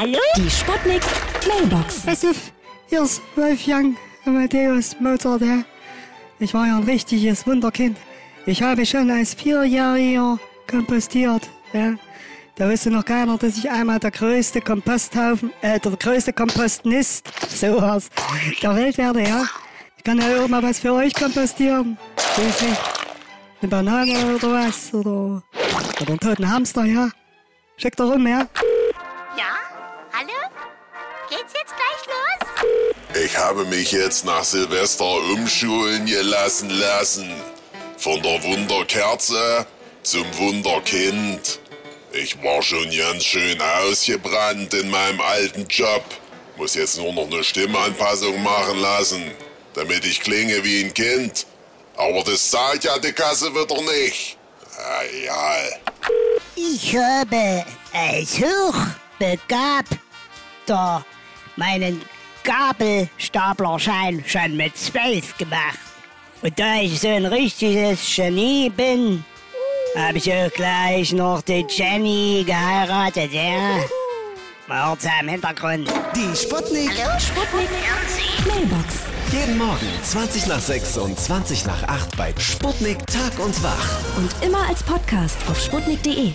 Hallo? Die Sputnik Mailbox. Pass auf, hier ist Wolfgang Amadeus Mozart, ja. Ich war ja ein richtiges Wunderkind. Ich habe schon als Vierjähriger kompostiert, ja. Da wusste noch keiner, dass ich einmal der größte Komposthaufen, äh, der größte Kompostnist, sowas, der Welt werde, ja. Ich kann ja auch mal was für euch kompostieren. Weiß nicht. Eine Banane oder was, oder, oder einen toten Hamster, ja. Schickt doch rum. Ja? Geht's jetzt gleich los? Ich habe mich jetzt nach Silvester umschulen gelassen lassen. Von der Wunderkerze zum Wunderkind. Ich war schon ganz schön ausgebrannt in meinem alten Job. Muss jetzt nur noch eine Stimmanpassung machen lassen, damit ich klinge wie ein Kind. Aber das zahlt ja die Kasse wieder nicht. Ah, Egal. Ich habe als Hochbegabter meinen Gabelstaplerschein schon mit zwölf gemacht. Und da ich so ein richtiges Genie bin, habe ich auch gleich noch die Jenny geheiratet, ja. Man hört's ja im Hintergrund. Die Sputnik. Sputnik Mailbox. Jeden Morgen 20 nach 6 und 20 nach 8 bei Sputnik Tag und Wach. Und immer als Podcast auf sputnik.de.